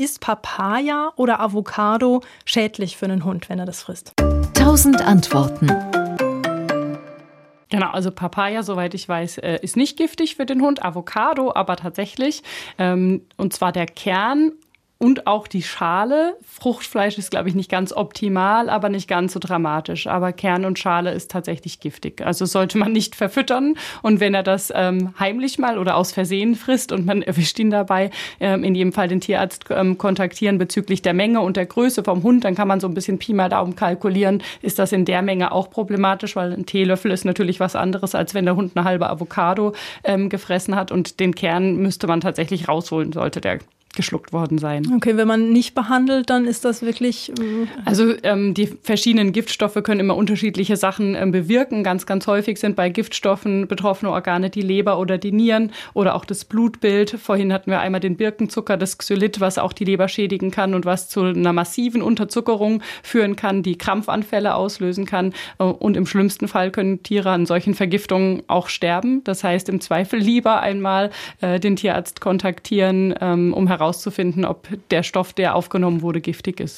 ist Papaya oder Avocado schädlich für einen Hund, wenn er das frisst? Tausend Antworten. Genau, also Papaya, soweit ich weiß, äh, ist nicht giftig für den Hund. Avocado aber tatsächlich. Ähm, und zwar der Kern und auch die Schale. Fruchtfleisch ist, glaube ich, nicht ganz optimal, aber nicht ganz so dramatisch. Aber Kern und Schale ist tatsächlich giftig. Also sollte man nicht verfüttern. Und wenn er das ähm, heimlich mal oder aus Versehen frisst und man erwischt ihn dabei, ähm, in jedem Fall den Tierarzt ähm, kontaktieren bezüglich der Menge und der Größe vom Hund, dann kann man so ein bisschen Pi mal Daumen kalkulieren. Ist das in der Menge auch problematisch, weil ein Teelöffel ist natürlich was anderes, als wenn der Hund eine halbe Avocado ähm, gefressen hat. Und den Kern müsste man tatsächlich rausholen, sollte der geschluckt worden sein. Okay, wenn man nicht behandelt, dann ist das wirklich. Äh also ähm, die verschiedenen Giftstoffe können immer unterschiedliche Sachen ähm, bewirken. Ganz, ganz häufig sind bei Giftstoffen betroffene Organe die Leber oder die Nieren oder auch das Blutbild. Vorhin hatten wir einmal den Birkenzucker, das Xylit, was auch die Leber schädigen kann und was zu einer massiven Unterzuckerung führen kann, die Krampfanfälle auslösen kann. Äh, und im schlimmsten Fall können Tiere an solchen Vergiftungen auch sterben. Das heißt, im Zweifel lieber einmal äh, den Tierarzt kontaktieren, ähm, um herauszufinden, herauszufinden, ob der Stoff, der aufgenommen wurde, giftig ist.